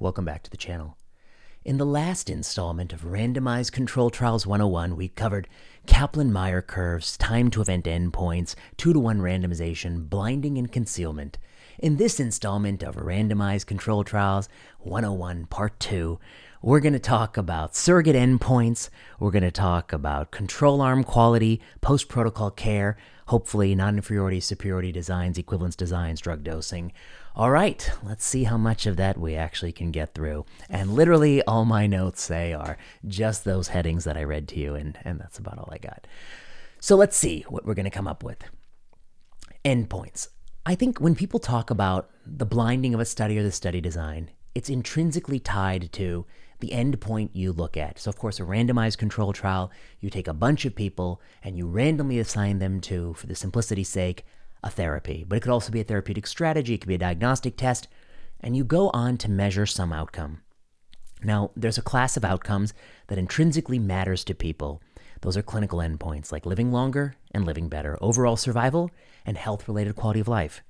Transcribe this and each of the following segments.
Welcome back to the channel. In the last installment of Randomized Control Trials 101, we covered Kaplan Meier curves, time to event endpoints, 2 to 1 randomization, blinding, and concealment. In this installment of Randomized Control Trials 101 Part 2, we're going to talk about surrogate endpoints, we're going to talk about control arm quality, post protocol care, hopefully non inferiority, superiority designs, equivalence designs, drug dosing. All right, let's see how much of that we actually can get through. And literally, all my notes say are just those headings that I read to you, and, and that's about all I got. So let's see what we're going to come up with. Endpoints. I think when people talk about the blinding of a study or the study design, it's intrinsically tied to the endpoint you look at. So, of course, a randomized control trial, you take a bunch of people and you randomly assign them to, for the simplicity's sake, a therapy. But it could also be a therapeutic strategy, it could be a diagnostic test, and you go on to measure some outcome. Now, there's a class of outcomes that intrinsically matters to people. Those are clinical endpoints like living longer and living better, overall survival, and health related quality of life.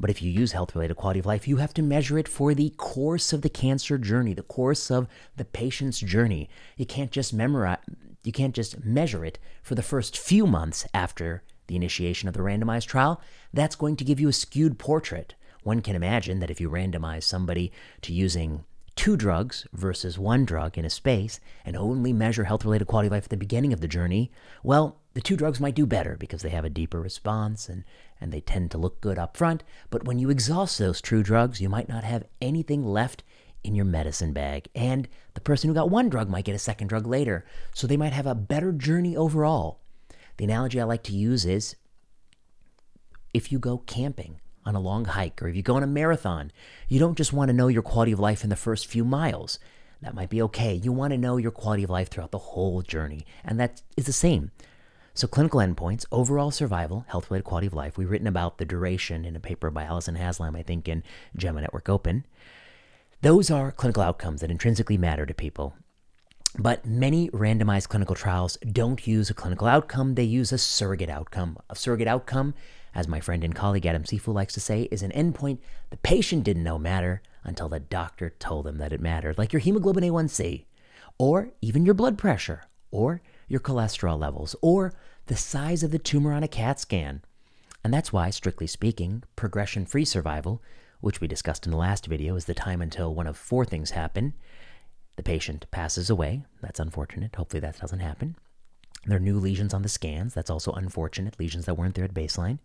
But if you use health related quality of life, you have to measure it for the course of the cancer journey, the course of the patient's journey. You can't just memorize, you can't just measure it for the first few months after the initiation of the randomized trial. That's going to give you a skewed portrait. One can imagine that if you randomize somebody to using two drugs versus one drug in a space and only measure health related quality of life at the beginning of the journey, well, the two drugs might do better because they have a deeper response and, and they tend to look good up front. But when you exhaust those true drugs, you might not have anything left in your medicine bag. And the person who got one drug might get a second drug later. So they might have a better journey overall. The analogy I like to use is if you go camping on a long hike or if you go on a marathon, you don't just want to know your quality of life in the first few miles. That might be okay. You want to know your quality of life throughout the whole journey. And that is the same. So, clinical endpoints, overall survival, health related quality of life. We've written about the duration in a paper by Allison Haslam, I think, in JAMA Network Open. Those are clinical outcomes that intrinsically matter to people. But many randomized clinical trials don't use a clinical outcome, they use a surrogate outcome. A surrogate outcome, as my friend and colleague Adam Cifu likes to say, is an endpoint the patient didn't know matter until the doctor told them that it mattered, like your hemoglobin A1C, or even your blood pressure, or your cholesterol levels, or the size of the tumor on a CAT scan. And that's why, strictly speaking, progression free survival, which we discussed in the last video, is the time until one of four things happen the patient passes away. That's unfortunate. Hopefully, that doesn't happen. There are new lesions on the scans. That's also unfortunate. Lesions that weren't there at baseline.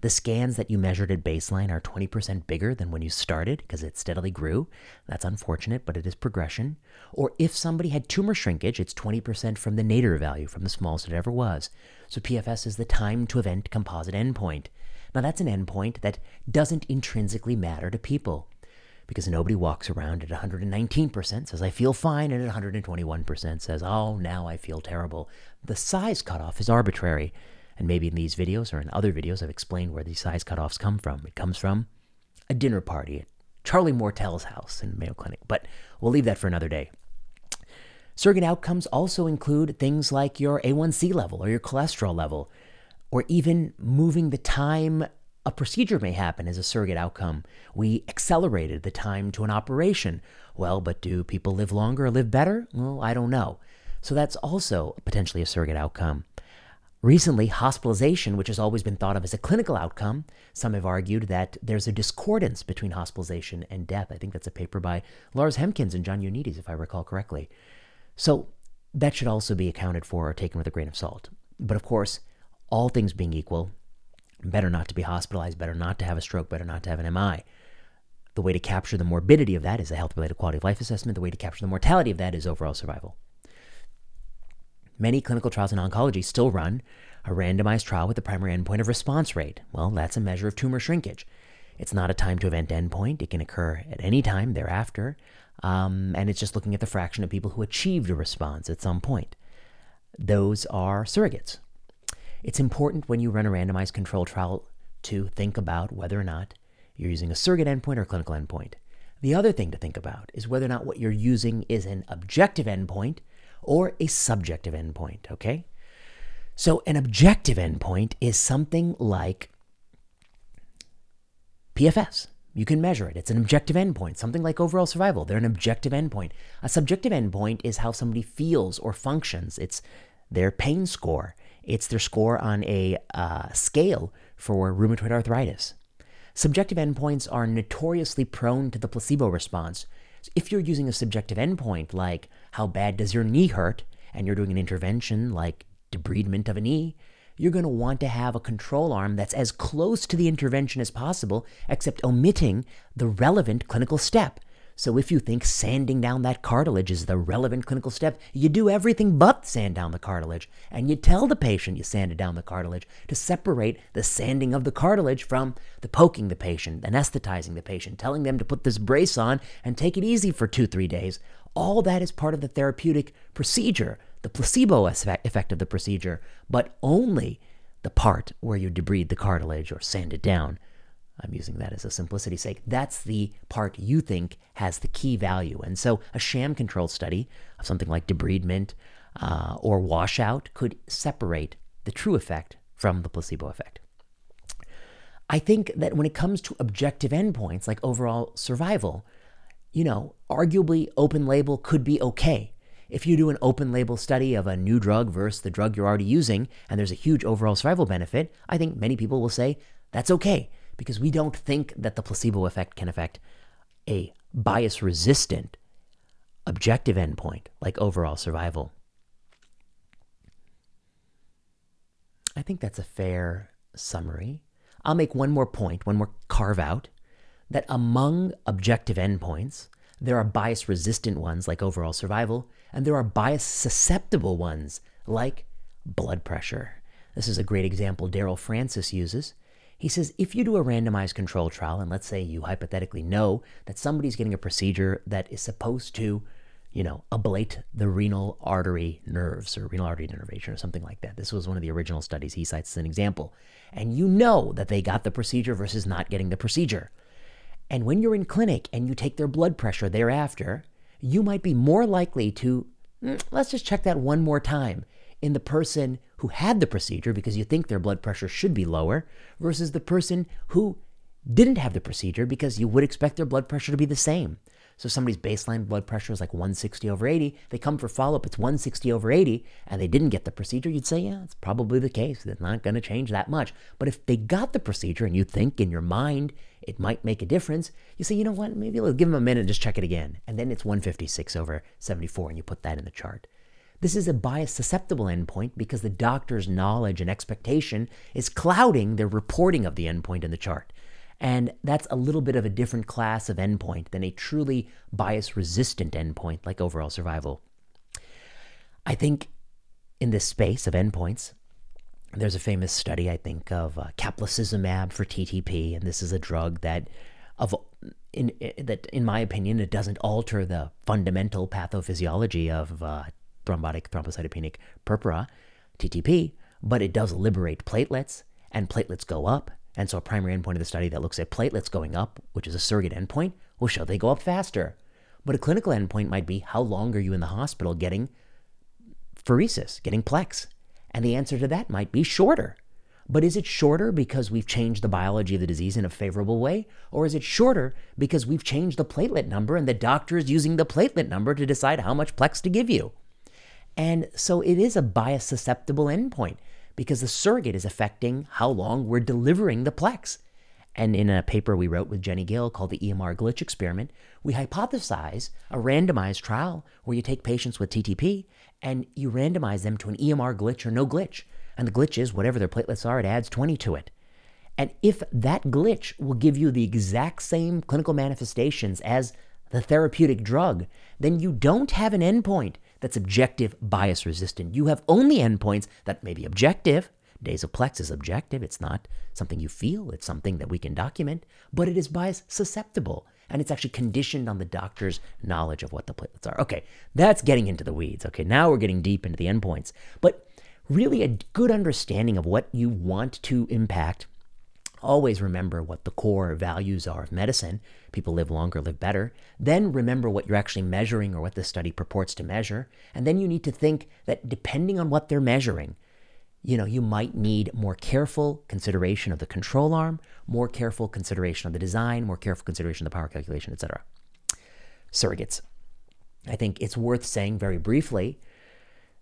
The scans that you measured at baseline are 20% bigger than when you started because it steadily grew. That's unfortunate, but it is progression. Or if somebody had tumor shrinkage, it's 20% from the nadir value, from the smallest it ever was. So PFS is the time to event composite endpoint. Now, that's an endpoint that doesn't intrinsically matter to people because nobody walks around at 119% says I feel fine and at 121% says oh now I feel terrible. The size cutoff is arbitrary. And maybe in these videos or in other videos I've explained where these size cutoffs come from. It comes from a dinner party at Charlie Moertel's house in Mayo Clinic, but we'll leave that for another day. Surrogate outcomes also include things like your A1C level or your cholesterol level, or even moving the time a procedure may happen as a surrogate outcome. We accelerated the time to an operation. Well, but do people live longer or live better? Well, I don't know. So that's also potentially a surrogate outcome. Recently, hospitalization, which has always been thought of as a clinical outcome, some have argued that there's a discordance between hospitalization and death. I think that's a paper by Lars Hemkens and John Ioannidis, if I recall correctly. So that should also be accounted for or taken with a grain of salt. But of course, all things being equal, Better not to be hospitalized, better not to have a stroke, better not to have an MI. The way to capture the morbidity of that is a health related quality of life assessment. The way to capture the mortality of that is overall survival. Many clinical trials in oncology still run a randomized trial with the primary endpoint of response rate. Well, that's a measure of tumor shrinkage. It's not a time to event endpoint, it can occur at any time thereafter, um, and it's just looking at the fraction of people who achieved a response at some point. Those are surrogates. It's important when you run a randomized control trial to think about whether or not you're using a surrogate endpoint or clinical endpoint. The other thing to think about is whether or not what you're using is an objective endpoint or a subjective endpoint, okay? So, an objective endpoint is something like PFS. You can measure it. It's an objective endpoint, something like overall survival. They're an objective endpoint. A subjective endpoint is how somebody feels or functions. It's their pain score. It's their score on a uh, scale for rheumatoid arthritis. Subjective endpoints are notoriously prone to the placebo response. If you're using a subjective endpoint like how bad does your knee hurt, and you're doing an intervention like debridement of a knee, you're going to want to have a control arm that's as close to the intervention as possible, except omitting the relevant clinical step. So if you think sanding down that cartilage is the relevant clinical step, you do everything but sand down the cartilage. And you tell the patient you sanded down the cartilage to separate the sanding of the cartilage from the poking the patient, anesthetizing the patient, telling them to put this brace on and take it easy for two, three days. All that is part of the therapeutic procedure, the placebo effect of the procedure, but only the part where you debride the cartilage or sand it down. I'm using that as a simplicity's sake. That's the part you think has the key value. And so a sham controlled study of something like debridement uh, or washout could separate the true effect from the placebo effect. I think that when it comes to objective endpoints like overall survival, you know, arguably open label could be okay. If you do an open label study of a new drug versus the drug you're already using, and there's a huge overall survival benefit, I think many people will say that's okay because we don't think that the placebo effect can affect a bias resistant objective endpoint like overall survival. I think that's a fair summary. I'll make one more point, one more carve out that among objective endpoints, there are bias resistant ones like overall survival, and there are bias susceptible ones like blood pressure. This is a great example Darrel Francis uses. He says if you do a randomized control trial, and let's say you hypothetically know that somebody's getting a procedure that is supposed to, you know, ablate the renal artery nerves or renal artery denervation or something like that. This was one of the original studies he cites as an example. And you know that they got the procedure versus not getting the procedure. And when you're in clinic and you take their blood pressure thereafter, you might be more likely to, mm, let's just check that one more time in the person who had the procedure because you think their blood pressure should be lower versus the person who didn't have the procedure because you would expect their blood pressure to be the same. So somebody's baseline blood pressure is like 160 over 80. They come for follow up, it's 160 over 80, and they didn't get the procedure. You'd say, yeah, it's probably the case. It's not going to change that much. But if they got the procedure and you think in your mind it might make a difference, you say, you know what, maybe let's give them a minute and just check it again. And then it's 156 over 74, and you put that in the chart. This is a bias susceptible endpoint because the doctor's knowledge and expectation is clouding their reporting of the endpoint in the chart. And that's a little bit of a different class of endpoint than a truly bias resistant endpoint like overall survival. I think in this space of endpoints, there's a famous study, I think, of uh, caplacizumab for TTP, and this is a drug that, of in, that in my opinion, it doesn't alter the fundamental pathophysiology of uh, thrombotic thrombocytopenic purpura, TTP, but it does liberate platelets, and platelets go up, and so a primary endpoint of the study that looks at platelets going up, which is a surrogate endpoint, will show they go up faster. But a clinical endpoint might be how long are you in the hospital getting pheresis, getting plex? And the answer to that might be shorter. But is it shorter because we've changed the biology of the disease in a favorable way? Or is it shorter because we've changed the platelet number and the doctor is using the platelet number to decide how much plex to give you? And so it is a bias susceptible endpoint because the surrogate is affecting how long we're delivering the plex. And in a paper we wrote with Jenny Gill called the EMR glitch experiment, we hypothesize a randomized trial where you take patients with TTP and you randomize them to an EMR glitch or no glitch. And the glitch is whatever their platelets are, it adds 20 to it. And if that glitch will give you the exact same clinical manifestations as the therapeutic drug, then you don't have an endpoint that's objective bias resistant. You have only endpoints that may be objective. Days of Plex is objective. It's not something you feel, it's something that we can document, but it is bias susceptible. And it's actually conditioned on the doctor's knowledge of what the platelets are. Okay, that's getting into the weeds. Okay, now we're getting deep into the endpoints. But really, a good understanding of what you want to impact Always remember what the core values are of medicine. People live longer, live better. Then remember what you're actually measuring or what the study purports to measure. And then you need to think that depending on what they're measuring, you know, you might need more careful consideration of the control arm, more careful consideration of the design, more careful consideration of the power calculation, etc. Surrogates. I think it's worth saying very briefly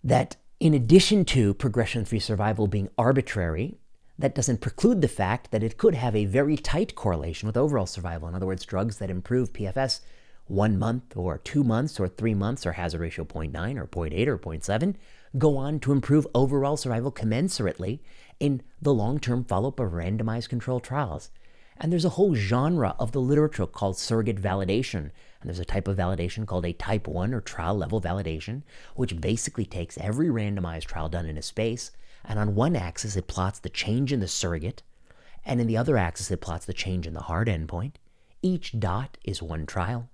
that in addition to progression free survival being arbitrary, that doesn't preclude the fact that it could have a very tight correlation with overall survival. In other words, drugs that improve PFS one month or two months or three months or hazard ratio 0.9 or 0.8 or 0.7 go on to improve overall survival commensurately in the long term follow up of randomized controlled trials. And there's a whole genre of the literature called surrogate validation. And there's a type of validation called a type 1 or trial level validation, which basically takes every randomized trial done in a space, and on one axis it plots the change in the surrogate, and in the other axis it plots the change in the hard endpoint. Each dot is one trial.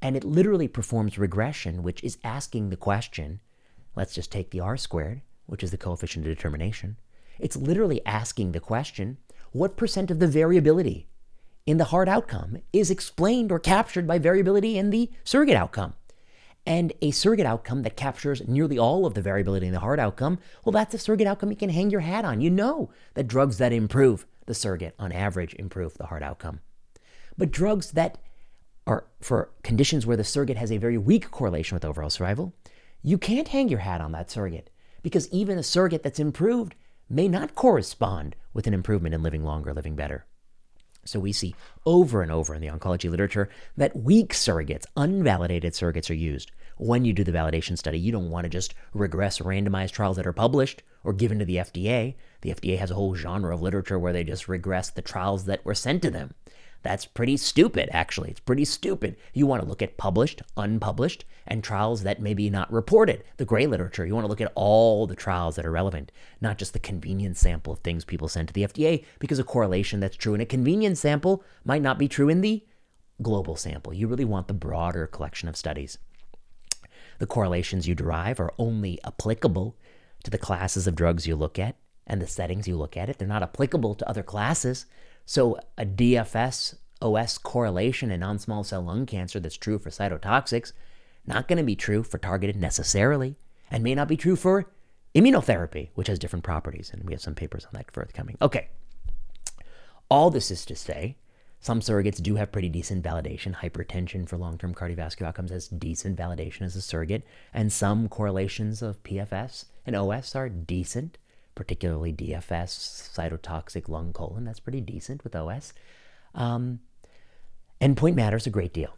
And it literally performs regression, which is asking the question let's just take the r squared, which is the coefficient of determination. It's literally asking the question what percent of the variability in the hard outcome is explained or captured by variability in the surrogate outcome? And a surrogate outcome that captures nearly all of the variability in the hard outcome, well, that's a surrogate outcome you can hang your hat on. You know that drugs that improve the surrogate on average improve the hard outcome. But drugs that are for conditions where the surrogate has a very weak correlation with overall survival, you can't hang your hat on that surrogate because even a surrogate that's improved may not correspond with an improvement in living longer, living better. So we see over and over in the oncology literature that weak surrogates, unvalidated surrogates are used. When you do the validation study, you don't want to just regress randomized trials that are published or given to the FDA. The FDA has a whole genre of literature where they just regress the trials that were sent to them. That's pretty stupid, actually. It's pretty stupid. You want to look at published, unpublished, and trials that may be not reported, the gray literature. You want to look at all the trials that are relevant, not just the convenience sample of things people send to the FDA, because a correlation that's true in a convenience sample might not be true in the global sample. You really want the broader collection of studies. The correlations you derive are only applicable to the classes of drugs you look at and the settings you look at it. They're not applicable to other classes. So a DFS OS correlation in non-small cell lung cancer that's true for cytotoxics, not going to be true for targeted necessarily, and may not be true for immunotherapy, which has different properties. And we have some papers on that forthcoming. Okay. All this is to say, some surrogates do have pretty decent validation. Hypertension for long term cardiovascular outcomes has decent validation as a surrogate, and some correlations of PFS and OS are decent particularly DFS, cytotoxic lung colon. That's pretty decent with OS. Um, endpoint matters a great deal.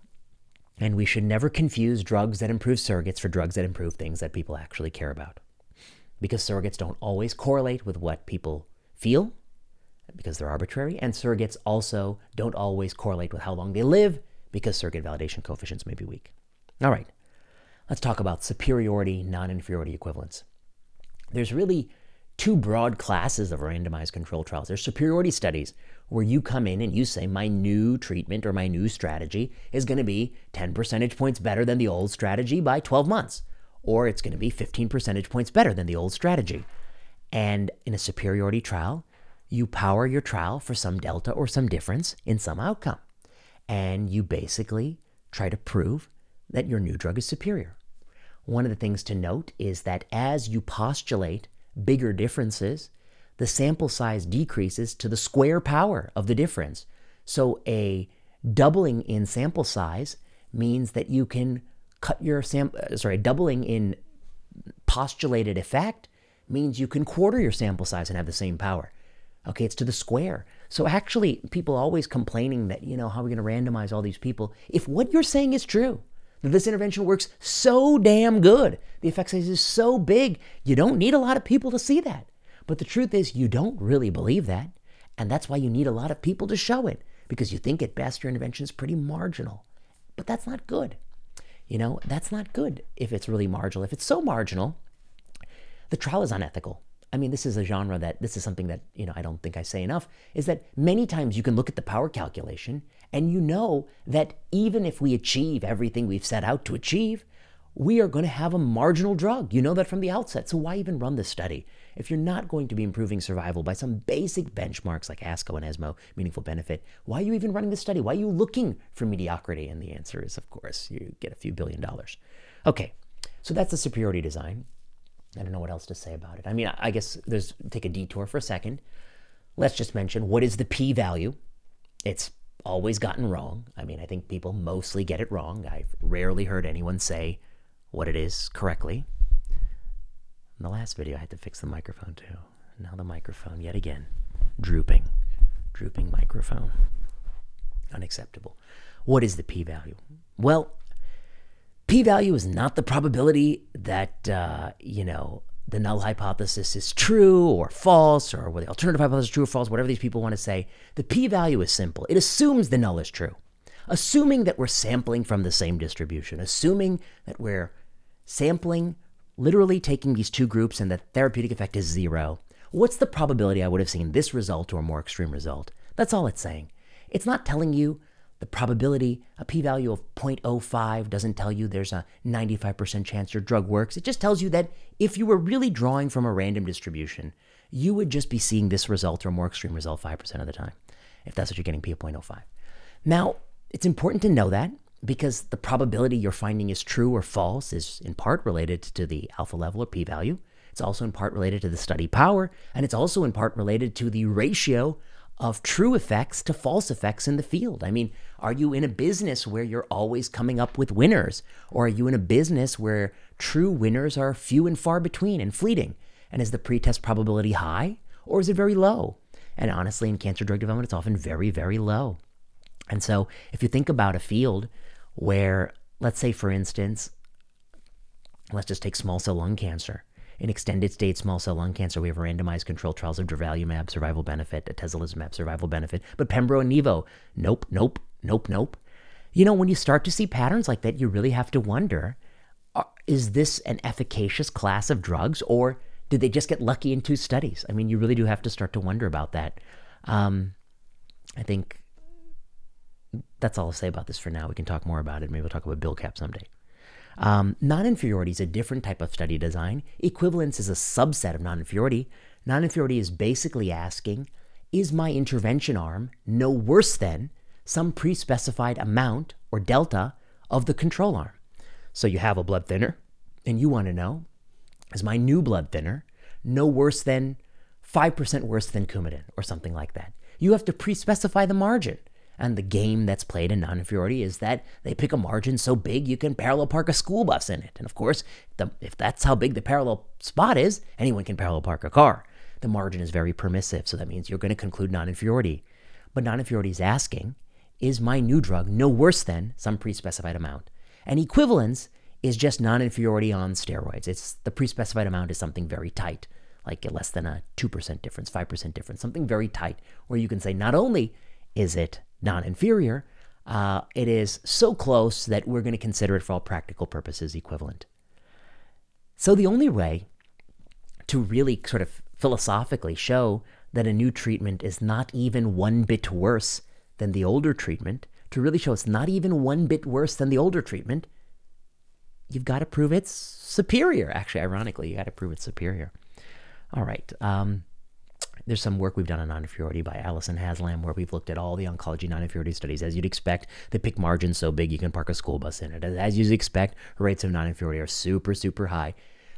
And we should never confuse drugs that improve surrogates for drugs that improve things that people actually care about. Because surrogates don't always correlate with what people feel, because they're arbitrary, and surrogates also don't always correlate with how long they live, because surrogate validation coefficients may be weak. All right, let's talk about superiority, non inferiority equivalence. There's really two broad classes of randomized control trials. There's superiority studies where you come in and you say, my new treatment or my new strategy is going to be 10 percentage points better than the old strategy by 12 months, or it's going to be 15 percentage points better than the old strategy. And in a superiority trial, you power your trial for some delta or some difference in some outcome. And you basically try to prove that your new drug is superior. One of the things to note is that as you postulate bigger differences, the sample size decreases to the square power of the difference. So a doubling in sample size means that you can cut your sample, uh, sorry, doubling in postulated effect means you can quarter your sample size and have the same power. Okay, it's to the square. So actually, people always complaining that, you know, how are we going to randomize all these people? If what you're saying is true, this intervention works so damn good. The effect size is so big, you don't need a lot of people to see that. But the truth is, you don't really believe that. And that's why you need a lot of people to show it, because you think at best your intervention is pretty marginal. But that's not good. You know, that's not good if it's really marginal. If it's so marginal, the trial is unethical. I mean, this is a genre that this is something that, you know, I don't think I say enough is that many times you can look at the power calculation and you know that even if we achieve everything we've set out to achieve, we are going to have a marginal drug. You know that from the outset. So why even run this study? If you're not going to be improving survival by some basic benchmarks like ASCO and ESMO, meaningful benefit, why are you even running this study? Why are you looking for mediocrity? And the answer is, of course, you get a few billion dollars. Okay, so that's the superiority design. I don't know what else to say about it. I mean, I guess there's take a detour for a second. Let's just mention what is the p value? It's always gotten wrong. I mean, I think people mostly get it wrong. I've rarely heard anyone say what it is correctly. In the last video, I had to fix the microphone too. Now the microphone, yet again, drooping. Drooping microphone. Unacceptable. What is the p value? Well, p value is not the probability that, uh, you know, the null hypothesis is true or false, or whether the alternative hypothesis is true or false, whatever these people want to say. The p value is simple. It assumes the null is true. Assuming that we're sampling from the same distribution, assuming that we're sampling, literally taking these two groups and the therapeutic effect is zero, what's the probability I would have seen this result or more extreme result? That's all it's saying. It's not telling you the probability, a p value of 0.05 doesn't tell you there's a 95% chance your drug works. It just tells you that if you were really drawing from a random distribution, you would just be seeing this result or more extreme result 5% of the time, if that's what you're getting, p of 0.05. Now, it's important to know that because the probability you're finding is true or false is in part related to the alpha level or p value. It's also in part related to the study power, and it's also in part related to the ratio of true effects to false effects in the field. I mean, are you in a business where you're always coming up with winners? Or are you in a business where true winners are few and far between and fleeting? And is the pretest probability high or is it very low? And honestly, in cancer drug development, it's often very, very low. And so if you think about a field where, let's say, for instance, let's just take small cell lung cancer in extended stage small cell lung cancer, we have randomized controlled trials of durvalumab survival benefit, atezolizumab survival benefit, but pembro and nivo, nope, nope, nope, nope. You know, when you start to see patterns like that, you really have to wonder: Is this an efficacious class of drugs, or did they just get lucky in two studies? I mean, you really do have to start to wonder about that. Um, I think that's all I'll say about this for now. We can talk more about it. Maybe we'll talk about BILCAP someday. Um, non inferiority is a different type of study design. Equivalence is a subset of non inferiority. Non inferiority is basically asking Is my intervention arm no worse than some pre specified amount or delta of the control arm? So you have a blood thinner, and you want to know Is my new blood thinner no worse than 5% worse than Coumadin or something like that? You have to pre specify the margin. And the game that's played in non inferiority is that they pick a margin so big you can parallel park a school bus in it. And of course, the, if that's how big the parallel spot is, anyone can parallel park a car. The margin is very permissive, so that means you're going to conclude non inferiority. But non inferiority is asking, is my new drug no worse than some pre specified amount? And equivalence is just non inferiority on steroids. It's the pre specified amount is something very tight, like less than a 2% difference, 5% difference, something very tight, where you can say not only is it non inferior, uh, it is so close that we're going to consider it for all practical purposes equivalent. So the only way to really sort of philosophically show that a new treatment is not even one bit worse than the older treatment, to really show it's not even one bit worse than the older treatment, you've got to prove it's superior. Actually, ironically, you got to prove it's superior. All right. Um, there's some work we've done on non-inferiority by Allison Haslam where we've looked at all the oncology non-inferiority studies. As you'd expect, they pick margins so big you can park a school bus in it. As you'd expect, rates of non-inferiority are super, super high.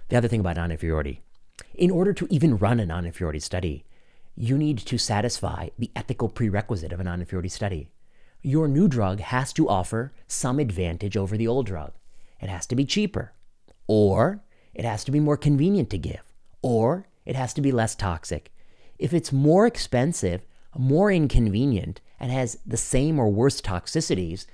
The other thing about non-inferiority, in order to even run a non-inferiority study, you need to satisfy the ethical prerequisite of a non-inferiority study. Your new drug has to offer some advantage over the old drug. It has to be cheaper, or it has to be more convenient to give, or it has to be less toxic. If it's more expensive, more inconvenient, and has the same or worse toxicities,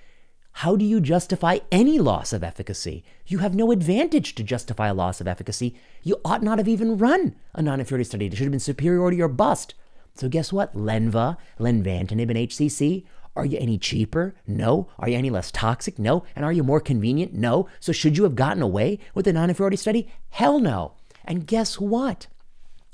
how do you justify any loss of efficacy? You have no advantage to justify a loss of efficacy. You ought not have even run a non inferiority study. It should have been superiority or bust. So, guess what? Lenva, lenvatinib, and HCC. Are you any cheaper? No. Are you any less toxic? No. And are you more convenient? No. So, should you have gotten away with a non inferiority study? Hell no. And guess what?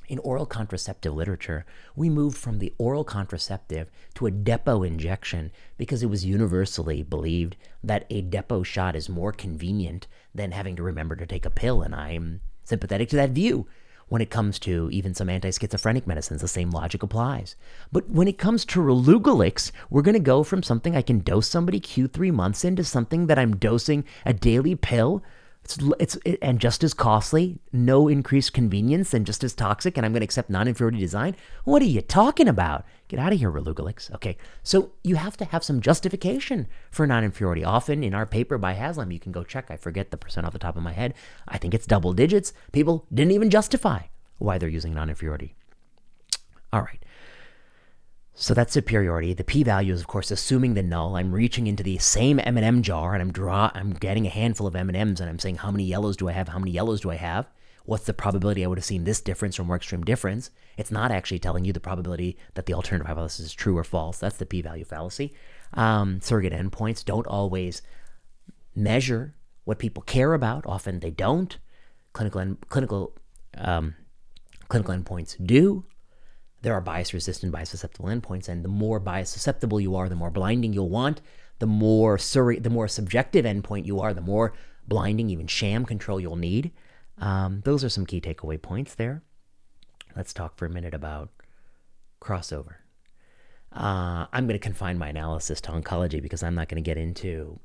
In oral contraceptive literature, we moved from the oral contraceptive to a depot injection because it was universally believed that a depot shot is more convenient than having to remember to take a pill, and I'm sympathetic to that view. When it comes to even some anti schizophrenic medicines, the same logic applies. But when it comes to relugolix, we're going to go from something I can dose somebody Q3 months into something that I'm dosing a daily pill It's, it's it, and just as costly, no increased convenience, and just as toxic, and I'm going to accept non-inferiority design. What are you talking about? Get out of here, Relugolix. Okay, so you have to have some justification for non-inferiority. Often in our paper by Haslam, you can go check. I forget the percent off the top of my head. I think it's double digits. People didn't even justify why they're using non-inferiority. All right. So that's superiority. The p-value is, of course, assuming the null. I'm reaching into the same M&M jar and I'm draw. I'm getting a handful of M&Ms and I'm saying how many yellows do I have? How many yellows do I have? What's the probability I would have seen this difference or more extreme difference? It's not actually telling you the probability that the alternative hypothesis is true or false. That's the p-value fallacy. Um, surrogate endpoints don't always measure what people care about. Often they don't. Clinical en- clinical um, clinical endpoints do there are bias resistant, bias susceptible endpoints, and the more bias susceptible you are, the more blinding you'll want. The more sur- the more subjective endpoint you are, the more blinding, even sham control you'll need. Um, those are some key takeaway points there. Let's talk for a minute about crossover. Uh, I'm going to confine my analysis to oncology because I'm not going to get into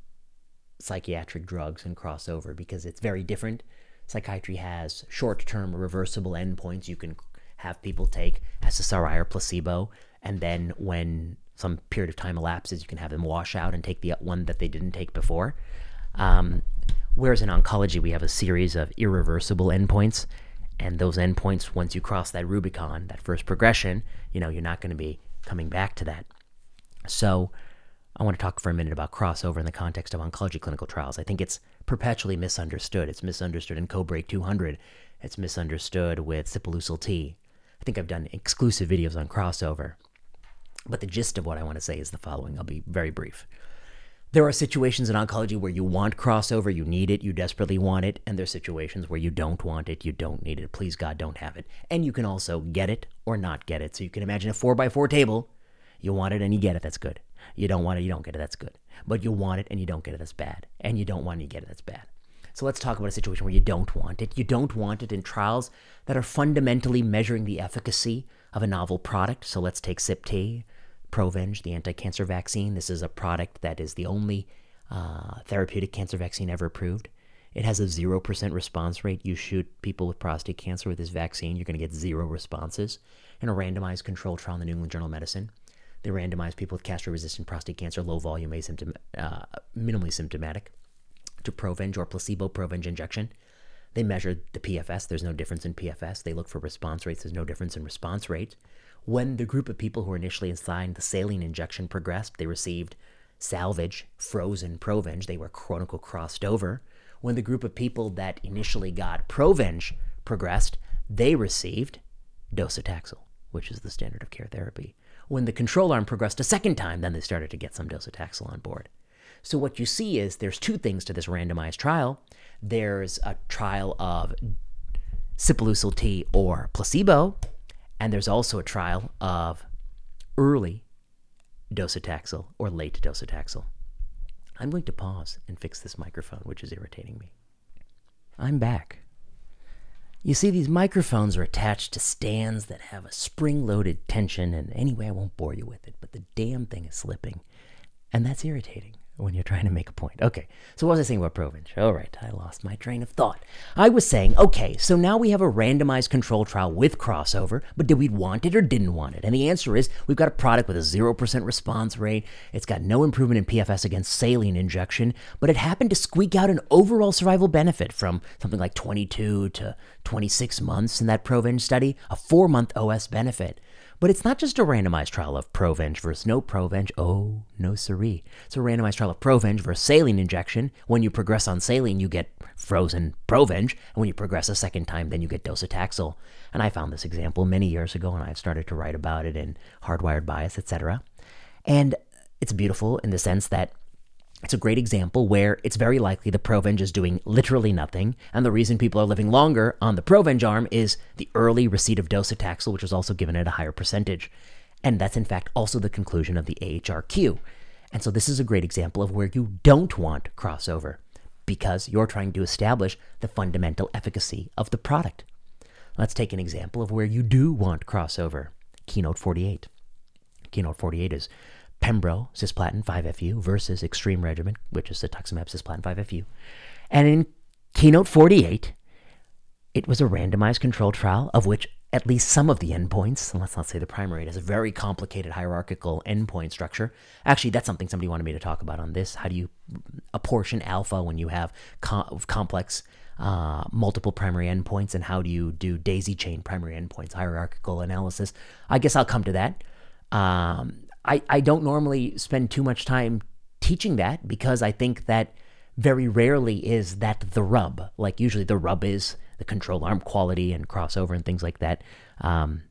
psychiatric drugs and crossover because it's very different. Psychiatry has short term reversible endpoints you can have people take SSRI or placebo, and then when some period of time elapses, you can have them wash out and take the one that they didn't take before. Um, whereas in oncology, we have a series of irreversible endpoints, and those endpoints, once you cross that Rubicon, that first progression, you know, you're not going to be coming back to that. So, I want to talk for a minute about crossover in the context of oncology clinical trials. I think it's perpetually misunderstood. It's misunderstood in CodeBreaK 200. It's misunderstood with Sipuleucel T. I think I've done exclusive videos on crossover. But the gist of what I want to say is the following. I'll be very brief. There are situations in oncology where you want crossover, you need it, you desperately want it, and there are situations where you don't want it, you don't need it. Please God, don't have it. And you can also get it or not get it. So you can imagine a four by four table. You want it and you get it, that's good. You don't want it, you don't get it, that's good. But you want it and you don't get it, that's bad. And you don't want it, you get it, that's bad. So let's talk about a situation where you don't want it. You don't want it in trials that are fundamentally measuring the efficacy of a novel product. So let's take Sip-T, Provenge, the anti-cancer vaccine. This is a product that is the only uh, therapeutic cancer vaccine ever approved. It has a 0% response rate. You shoot people with prostate cancer with this vaccine, you're going to get zero responses. In a randomized controlled trial in the New England Journal of Medicine, they randomized people with castration-resistant prostate cancer, low volume, asymptom- uh, minimally symptomatic to Provenge or placebo Provenge injection. They measured the PFS. There's no difference in PFS. They look for response rates. There's no difference in response rate. When the group of people who were initially assigned the saline injection progressed, they received salvage, frozen Provenge. They were unquote crossed over. When the group of people that initially got Provenge progressed, they received docetaxel, which is the standard of care therapy. When the control arm progressed a second time, then they started to get some docetaxel on board. So what you see is there's two things to this randomized trial. There's a trial of Sipuleucel T or placebo, and there's also a trial of early docetaxel or late docetaxel. I'm going to pause and fix this microphone, which is irritating me. I'm back. You see, these microphones are attached to stands that have a spring loaded tension, and anyway, I won't bore you with it, but the damn thing is slipping. And that's irritating when you're trying to make a point. Okay, so what was I saying about Provenge? All right, I lost my train of thought. I was saying, okay, so now we have a randomized control trial with crossover, but did we want it or didn't want it? And the answer is we've got a product with a 0% response rate. It's got no improvement in PFS against saline injection, but it happened to squeak out an overall survival benefit from something like 22 to 26 months in that Provenge study, a four month OS benefit. But it's not just a randomized trial of Provenge versus no Provenge. Oh, no siree. It's a randomized trial of Provenge versus saline injection. When you progress on saline, you get frozen Provenge. And when you progress a second time, then you get docetaxel. And I found this example many years ago, and I've started to write about it in Hardwired Bias, etc. And it's beautiful in the sense that it's a great example where it's very likely the Provenge is doing literally nothing, and the reason people are living longer on the Provenge arm is the early receipt of docetaxel, which was also given at a higher percentage. And that's in fact also the conclusion of the AHRQ. And so this is a great example of where you don't want crossover because you're trying to establish the fundamental efficacy of the product. Let's take an example of where you do want crossover. Keynote 48. Keynote 48 is Pembro cisplatin 5FU versus Extreme Regimen, which is cetuximab cisplatin 5FU. And in Keynote 48, it was a randomized controlled trial of which at least some of the endpoints, and let's not say the primary, it has a very complicated hierarchical endpoint structure. Actually, that's something somebody wanted me to talk about on this. How do you apportion alpha when you have com- complex uh, multiple primary endpoints, and how do you do daisy chain primary endpoints, hierarchical analysis? I guess I'll come to that. Um, I, I don't normally spend too much time teaching that because I think that very rarely is that the rub. Like usually the rub is the control arm quality and crossover and things like that. Um,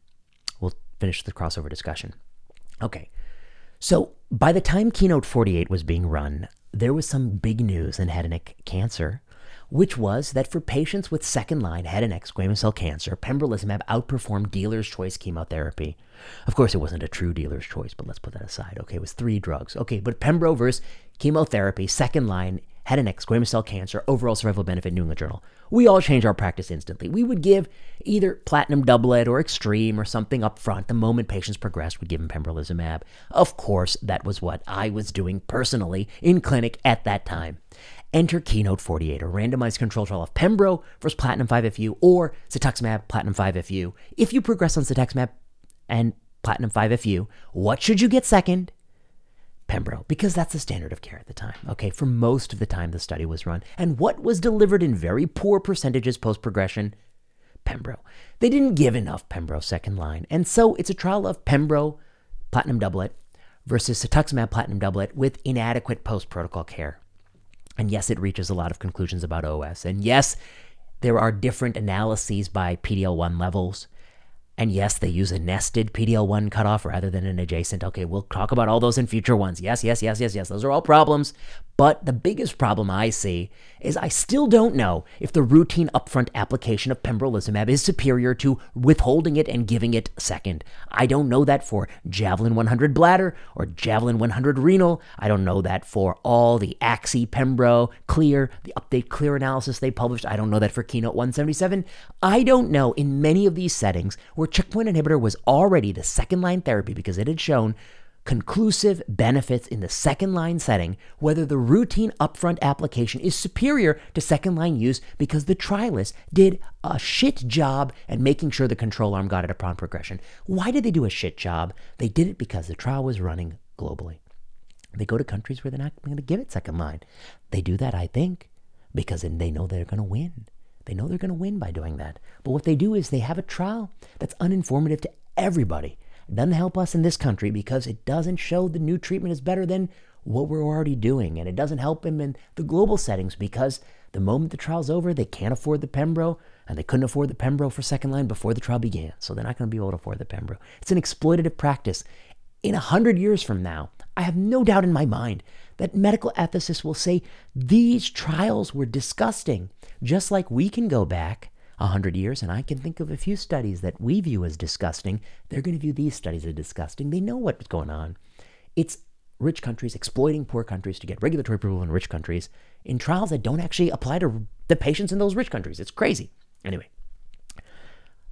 we'll finish the crossover discussion. Okay. So by the time Keynote 48 was being run, there was some big news in head and neck cancer, which was that for patients with second line head and neck squamous cell cancer, pembrolizumab outperformed dealer's choice chemotherapy. Of course, it wasn't a true dealer's choice, but let's put that aside. Okay, it was three drugs. Okay, but pembro versus chemotherapy, second line head and neck squamous cell cancer, overall survival benefit, New England Journal. We all change our practice instantly. We would give either platinum doublet or extreme or something up front the moment patients progressed. We'd give them pembrolizumab. Of course, that was what I was doing personally in clinic at that time. Enter Keynote 48, a randomized control trial of pembro versus platinum 5FU or cetuximab platinum 5FU. If you progress on cetuximab and platinum 5FU, what should you get second? Pembro, because that's the standard of care at the time, okay, for most of the time the study was run. And what was delivered in very poor percentages post progression? Pembro. They didn't give enough Pembro second line. And so it's a trial of Pembro platinum doublet versus cetuximab platinum doublet with inadequate post protocol care. And yes, it reaches a lot of conclusions about OS. And yes, there are different analyses by PDL 1 levels. And yes, they use a nested PDL1 cutoff rather than an adjacent. Okay, we'll talk about all those in future ones. Yes, yes, yes, yes, yes. Those are all problems. But the biggest problem I see is I still don't know if the routine upfront application of pembrolizumab is superior to withholding it and giving it second. I don't know that for Javelin 100 bladder or Javelin 100 renal. I don't know that for all the AXI, Pembro, Clear, the update Clear analysis they published. I don't know that for Keynote 177. I don't know in many of these settings where checkpoint inhibitor was already the second line therapy because it had shown conclusive benefits in the second line setting, whether the routine upfront application is superior to second line use because the trialists did a shit job at making sure the control arm got it upon progression. Why did they do a shit job? They did it because the trial was running globally. They go to countries where they're not going to give it second line. They do that, I think, because then they know they're going to win. They know they're going to win by doing that. But what they do is they have a trial that's uninformative to everybody. Doesn't help us in this country because it doesn't show the new treatment is better than what we're already doing. And it doesn't help them in the global settings because the moment the trial's over, they can't afford the Pembro, and they couldn't afford the Pembro for second line before the trial began. So they're not going to be able to afford the Pembro. It's an exploitative practice. In a hundred years from now, I have no doubt in my mind that medical ethicists will say these trials were disgusting, just like we can go back 100 years, and I can think of a few studies that we view as disgusting. They're going to view these studies as disgusting. They know what's going on. It's rich countries exploiting poor countries to get regulatory approval in rich countries in trials that don't actually apply to the patients in those rich countries. It's crazy. Anyway,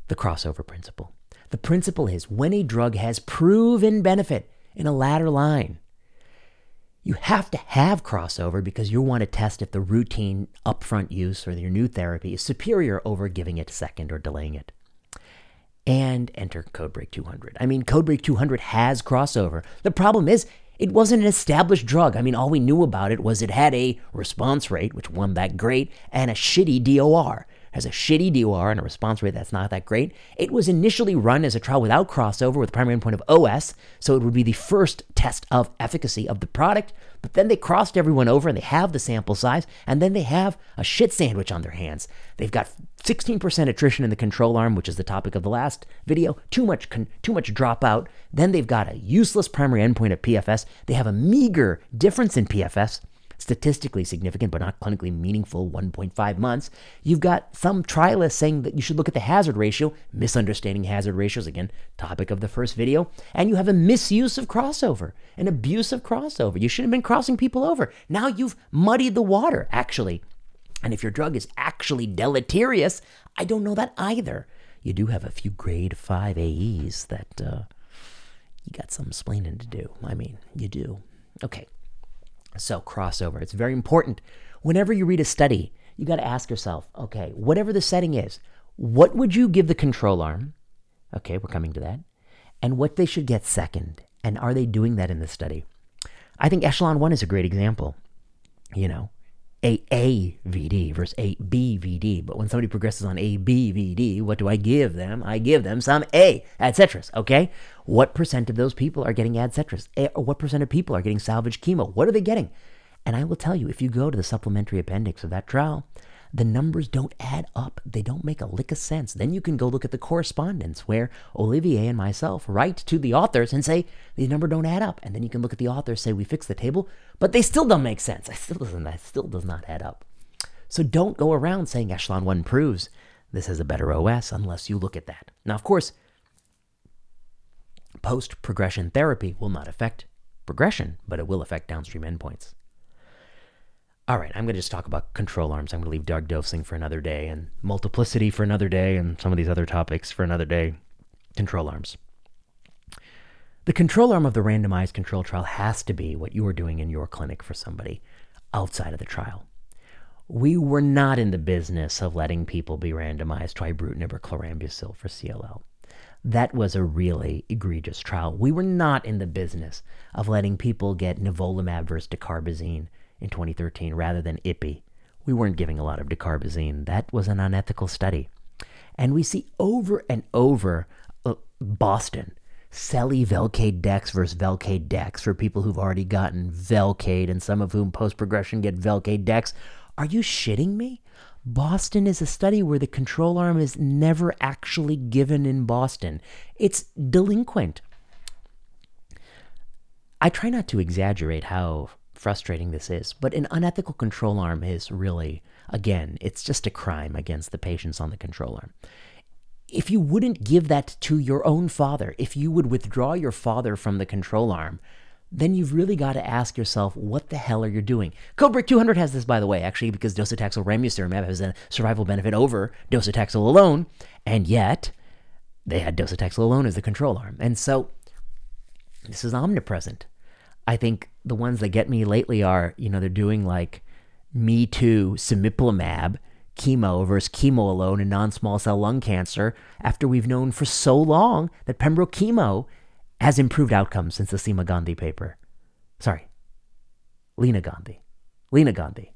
the crossover principle. The principle is when a drug has proven benefit in a latter line, you have to have crossover because you want to test if the routine upfront use or your new therapy is superior over giving it second or delaying it. And enter Codebreak 200. I mean, Codebreak 200 has crossover. The problem is, it wasn't an established drug. I mean, all we knew about it was it had a response rate, which wasn't that great, and a shitty DOR has a shitty DOR and a response rate that's not that great. It was initially run as a trial without crossover with primary endpoint of OS, so it would be the first test of efficacy of the product. But then they crossed everyone over and they have the sample size, and then they have a shit sandwich on their hands. They've got 16% attrition in the control arm, which is the topic of the last video. Too much, con- too much dropout. Then they've got a useless primary endpoint of PFS. They have a meager difference in PFS statistically significant but not clinically meaningful 1.5 months. You've got some trialists saying that you should look at the hazard ratio, misunderstanding hazard ratios, again, topic of the first video, and you have a misuse of crossover, an abuse of crossover. You should have been crossing people over. Now you've muddied the water, actually. And if your drug is actually deleterious, I don't know that either. You do have a few grade 5 AEs that uh, you got some explaining to do. I mean, you do. Okay. So, crossover. It's very important. Whenever you read a study, you got to ask yourself, okay, whatever the setting is, what would you give the control arm? Okay, we're coming to that. And what they should get second. And are they doing that in the study? I think echelon one is a great example. You know, a AVD versus ABVD. But when somebody progresses on ABVD, what do I give them? I give them some A, Adcetris, okay? What percent of those people are getting Adcetris? Or what percent of people are getting salvage chemo? What are they getting? And I will tell you, if you go to the supplementary appendix of that trial, the numbers don't add up. They don't make a lick of sense. Then you can go look at the correspondence where Olivier and myself write to the authors and say, these numbers don't add up. And then you can look at the authors, say, we fixed the table, but they still don't make sense. It still doesn't, that still does not add up. So don't go around saying Echelon 1 proves this has a better OS unless you look at that. Now, of course, post progression therapy will not affect progression, but it will affect downstream endpoints. All right, I'm going to just talk about control arms. I'm going to leave drug dosing for another day and multiplicity for another day and some of these other topics for another day. Control arms. The control arm of the randomized control trial has to be what you are doing in your clinic for somebody outside of the trial. We were not in the business of letting people be randomized to ibrutinib or chlorambucil for CLL. That was a really egregious trial. We were not in the business of letting people get nivolumab versus dacarbazine in 2013 rather than IPI. We weren't giving a lot of dacarbazine. That was an unethical study. And we see over and over uh, Boston, Selly Velcade Dex versus Velcade Dex for people who've already gotten Velcade and some of whom post progression get Velcade Dex. Are you shitting me? Boston is a study where the control arm is never actually given in Boston. It's delinquent. I try not to exaggerate how frustrating this is. But an unethical control arm is really, again, it's just a crime against the patients on the control arm. If you wouldn't give that to your own father, if you would withdraw your father from the control arm, then you've really got to ask yourself, what the hell are you doing? CodeBreaK 200 has this, by the way, actually, because docetaxel ramucirumab has a survival benefit over docetaxel alone, and yet they had docetaxel alone as the control arm. And so this is omnipresent. I think the ones that get me lately are, you know, they're doing like Me Too, cemiplimab, chemo versus chemo alone in non-small cell lung cancer after we've known for so long that pembro chemo has improved outcomes since the Seema Gandhi paper. Sorry, Leena Gandhi. Leena Gandhi.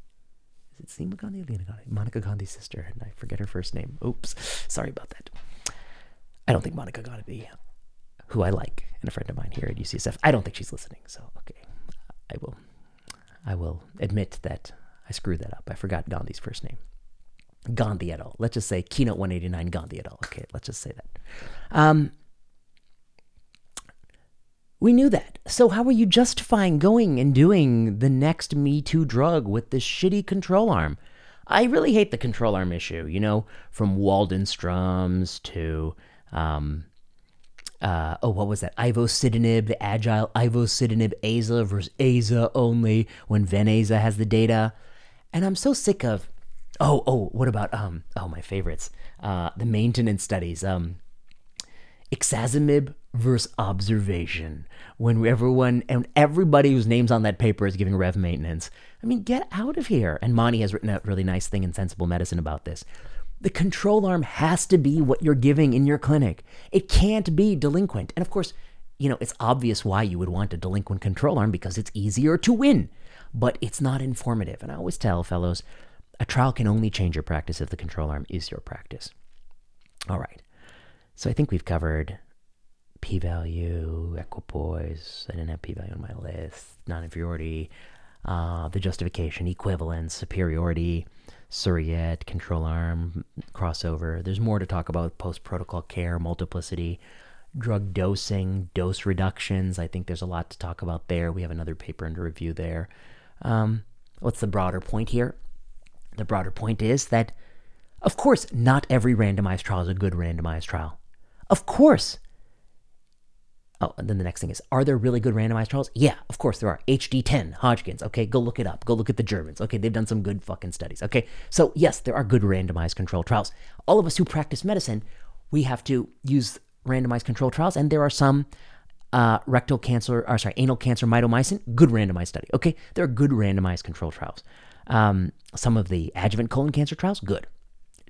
Is it Seema Gandhi or Leena Gandhi? Monica Gandhi's sister, and I forget her first name. Oops. Sorry about that. I don't think Monica Gandhi who I like and a friend of mine here at UCSF. I don't think she's listening, so okay, I will, I will admit that I screwed that up. I forgot Gandhi's first name. Gandhi et al. Let's just say Keynote 189 Gandhi et al. Okay, let's just say that. Um, we knew that. So how are you justifying going and doing the next Me Too drug with this shitty control arm? I really hate the control arm issue. You know, from Waldenstrom's to um, uh, oh, what was that? Ivosidenib, the agile ivosidenib AZA versus AZA only when Veneza has the data. And I'm so sick of, oh, oh, what about, um, oh, my favorites, uh, the maintenance studies, um, ixazomib versus observation. When everyone and everybody whose name's on that paper is giving rev maintenance. I mean, get out of here. And Monty has written a really nice thing in Sensible Medicine about this. The control arm has to be what you're giving in your clinic. It can't be delinquent. And of course, you know, it's obvious why you would want a delinquent control arm because it's easier to win, but it's not informative. And I always tell fellows, a trial can only change your practice if the control arm is your practice. All right. So I think we've covered p value, equipoise. I didn't have p value on my list, non inferiority, uh, the justification, equivalence, superiority, surrogate, control arm, crossover. There's more to talk about post protocol care, multiplicity, drug dosing, dose reductions. I think there's a lot to talk about there. We have another paper under review there. Um, what's the broader point here? The broader point is that, of course, not every randomized trial is a good randomized trial. Of course, Oh, and then the next thing is, are there really good randomized trials? Yeah, of course there are. HD10, Hodgkin's. Okay, go look it up. Go look at the Germans. Okay, they've done some good fucking studies. Okay, so yes, there are good randomized control trials. All of us who practice medicine, we have to use randomized control trials, and there are some uh, rectal cancer, or sorry, anal cancer mitomycin, good randomized study. Okay, there are good randomized control trials. Um, some of the adjuvant colon cancer trials, good.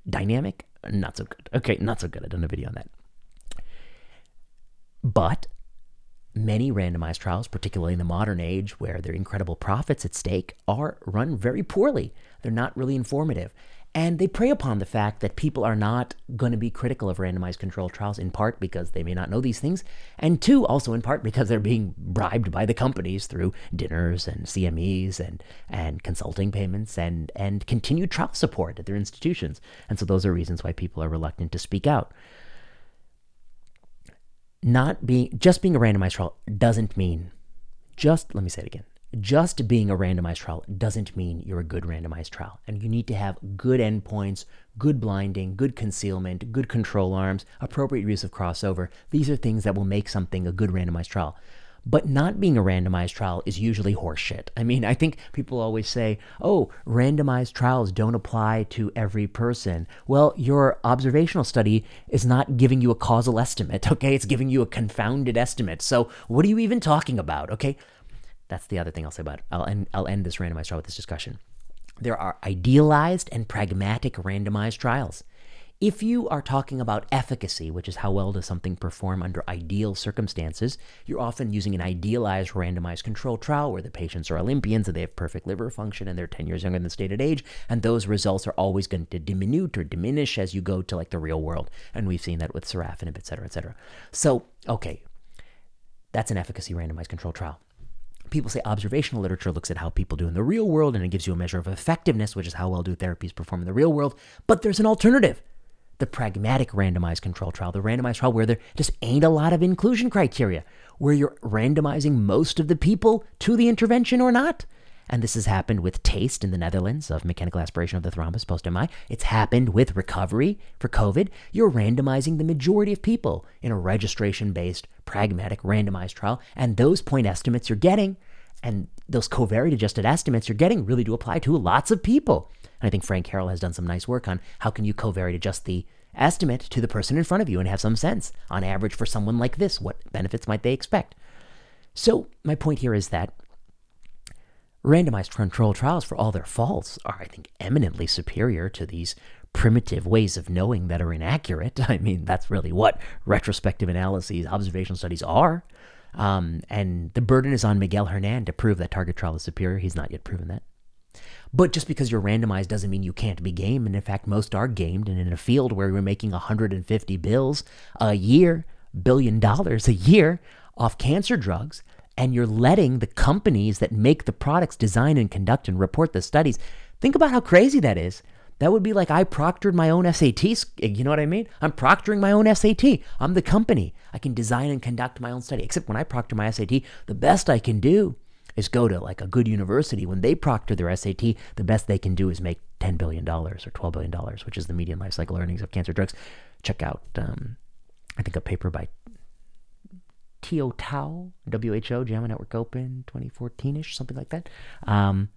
Dynamic, not so good. Okay, not so good. I've done a video on that. But many randomized trials, particularly in the modern age where there are incredible profits at stake, are run very poorly. They're not really informative. And they prey upon the fact that people are not going to be critical of randomized controlled trials, in part because they may not know these things, and two, also in part because they're being bribed by the companies through dinners and CMEs and, and consulting payments and, and continued trial support at their institutions. And so those are reasons why people are reluctant to speak out. Not being just being a randomized trial doesn't mean just let me say it again just being a randomized trial doesn't mean you're a good randomized trial. And you need to have good endpoints, good blinding, good concealment, good control arms, appropriate use of crossover. These are things that will make something a good randomized trial. But not being a randomized trial is usually horseshit. I mean, I think people always say, oh, randomized trials don't apply to every person. Well, your observational study is not giving you a causal estimate, okay? It's giving you a confounded estimate. So, what are you even talking about, okay? That's the other thing I'll say about it. I'll end, I'll end this randomized trial with this discussion. There are idealized and pragmatic randomized trials. If you are talking about efficacy, which is how well does something perform under ideal circumstances, you're often using an idealized randomized control trial where the patients are Olympians and they have perfect liver function and they're 10 years younger than the stated age, and those results are always going to diminish or diminish as you go to like the real world. And we've seen that with sorafenib, et cetera, et cetera. So, okay, that's an efficacy randomized control trial people say observational literature looks at how people do in the real world and it gives you a measure of effectiveness, which is how well do therapies perform in the real world. But there's an alternative the pragmatic randomized control trial, the randomized trial where there just ain't a lot of inclusion criteria, where you're randomizing most of the people to the intervention or not. And this has happened with TASTE in the Netherlands of mechanical aspiration of the thrombus post MI. It's happened with recovery for COVID. You're randomizing the majority of people in a registration based, pragmatic, randomized trial. And those point estimates you're getting and those covariate adjusted estimates you're getting really do apply to lots of people. And I think Frank Harrell has done some nice work on how can you covariate adjust the estimate to the person in front of you and have some sense on average for someone like this, what benefits might they expect? So my point here is that randomized control trials, for all their faults, are, I think, eminently superior to these primitive ways of knowing that are inaccurate. I mean, that's really what retrospective analyses, observational studies are. Um, and the burden is on Miguel Hernan to prove that target trial is superior. He's not yet proven that. But just because you're randomized doesn't mean you can't be gamed. And in fact, most are gamed. And in a field where we're making 150 bills a year, billion dollars a year off cancer drugs, and you're letting the companies that make the products design and conduct and report the studies, think about how crazy that is. That would be like I proctored my own SATs. You know what I mean? I'm proctoring my own SAT. I'm the company. I can design and conduct my own study. Except when I proctor my SAT, the best I can do is go to like a good university. When they proctor their SAT, the best they can do is make $10 billion or $12 billion, which is the median life cycle earnings of cancer drugs. Check out, um, I think, a paper by Teo Tao, WHO, JAMA Network Open, 2014 ish, something like that. Um,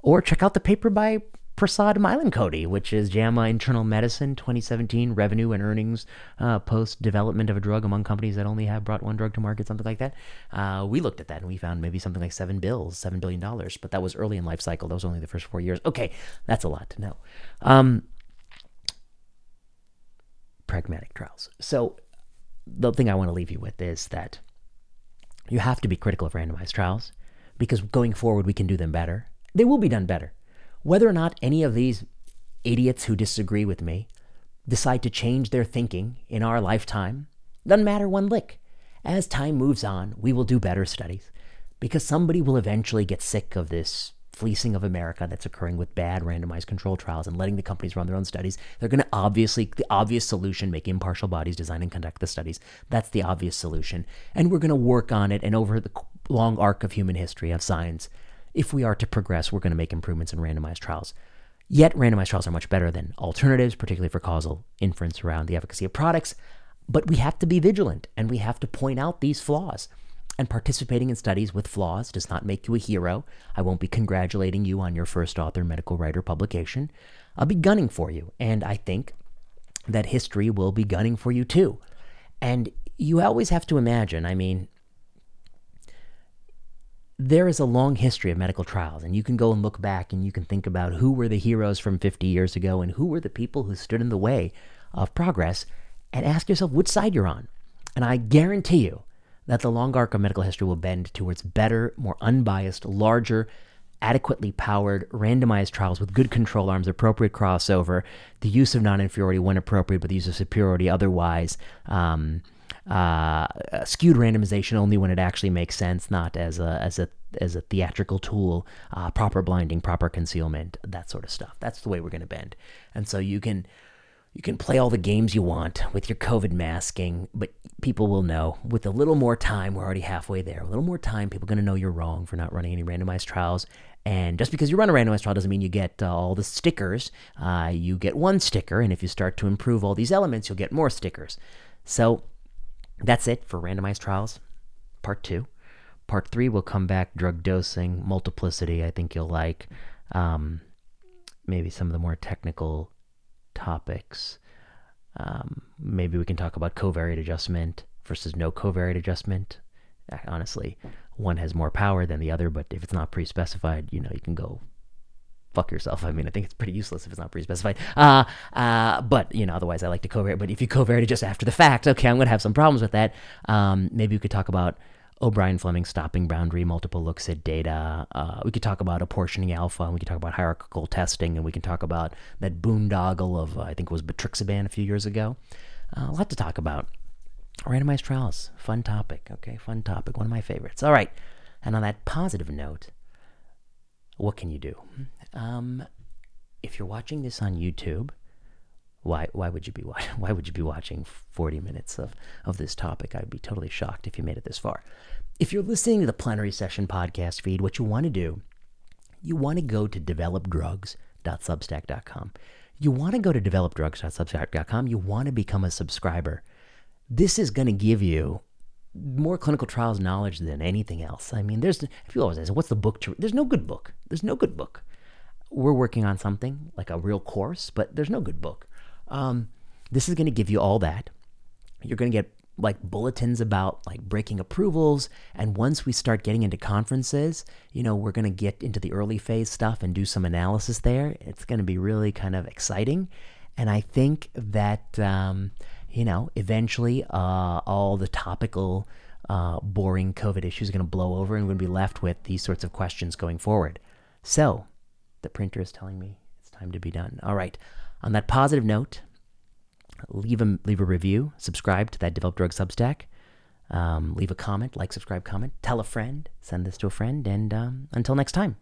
or check out the paper by Prasad Mailankody, which is JAMA Internal Medicine 2017 revenue and earnings uh, post development of a drug among companies that only have brought one drug to market, something like that. Uh, we looked at that and we found maybe something like seven bills, seven billion dollars, but that was early in life cycle. That was only the first four years. Okay, that's a lot to know. Um, pragmatic trials. So the thing I want to leave you with is that you have to be critical of randomized trials because going forward we can do them better. They will be done better whether or not any of these idiots who disagree with me decide to change their thinking in our lifetime doesn't matter one lick. As time moves on, we will do better studies because somebody will eventually get sick of this fleecing of America that's occurring with bad randomized control trials and letting the companies run their own studies. They're going to obviously, the obvious solution, make impartial bodies design and conduct the studies. That's the obvious solution. And we're going to work on it. And over the long arc of human history of science, if we are to progress, we're going to make improvements in randomized trials. Yet, randomized trials are much better than alternatives, particularly for causal inference around the efficacy of products. But we have to be vigilant and we have to point out these flaws. And participating in studies with flaws does not make you a hero. I won't be congratulating you on your first author medical writer publication. I'll be gunning for you. And I think that history will be gunning for you too. And you always have to imagine, I mean, there is a long history of medical trials, and you can go and look back and you can think about who were the heroes from 50 years ago and who were the people who stood in the way of progress, and ask yourself which side you're on. And I guarantee you that the long arc of medical history will bend towards better, more unbiased, larger, adequately powered, randomized trials with good control arms, appropriate crossover, the use of non inferiority when appropriate, but the use of superiority otherwise. Um, uh, skewed randomization only when it actually makes sense, not as a as a as a theatrical tool, uh, proper blinding, proper concealment, that sort of stuff. That's the way we're going to bend. And so you can you can play all the games you want with your COVID masking, but people will know with a little more time. We're already halfway there. A little more time, people are going to know you're wrong for not running any randomized trials. And just because you run a randomized trial doesn't mean you get uh, all the stickers. Uh, you get one sticker, and if you start to improve all these elements, you'll get more stickers. So that's it for randomized trials, part two. Part three will come back drug dosing, multiplicity. I think you'll like um, maybe some of the more technical topics. Um, maybe we can talk about covariate adjustment versus no covariate adjustment. Honestly, one has more power than the other, but if it's not pre-specified, you know, you can go fuck yourself. I mean, I think it's pretty useless if it's not pre-specified. Uh, uh, but you know, otherwise I like to covariate. But if you covariate it just after the fact, okay, I'm going to have some problems with that. Um, maybe we could talk about O'Brien Fleming stopping boundary multiple looks at data. Uh, we could talk about apportioning alpha, and we could talk about hierarchical testing, and we can talk about that boondoggle of uh, I think it was Betrixaban a few years ago. Uh, a lot to talk about. Randomized trials, fun topic. Okay, fun topic, one of my favorites. All right, and on that positive note, what can you do? Um, if you're watching this on YouTube, why why would you be why would you be watching 40 minutes of of this topic? I'd be totally shocked if you made it this far. If you're listening to the plenary session podcast feed, what you want to do, you want to go to developdrugs.substack.com. You want to go to developdrugs.substack.com. You want to become a subscriber. This is going to give you more clinical trials knowledge than anything else. I mean, there's you always say, "What's the book to?" There's no good book. There's no good book. We're working on something like a real course, but there's no good book. Um, this is going to give you all that. You're going to get like bulletins about like breaking approvals. And once we start getting into conferences, you know, we're going to get into the early phase stuff and do some analysis there. It's going to be really kind of exciting. And I think that, um, you know, eventually uh, all the topical, uh, boring COVID issues are going to blow over and we're going to be left with these sorts of questions going forward. So the printer is telling me it's time to be done. All right. On that positive note, leave a, leave a review, subscribe to that Develop Drug Substack, um, leave a comment, like, subscribe, comment, tell a friend, send this to a friend, and um, until next time.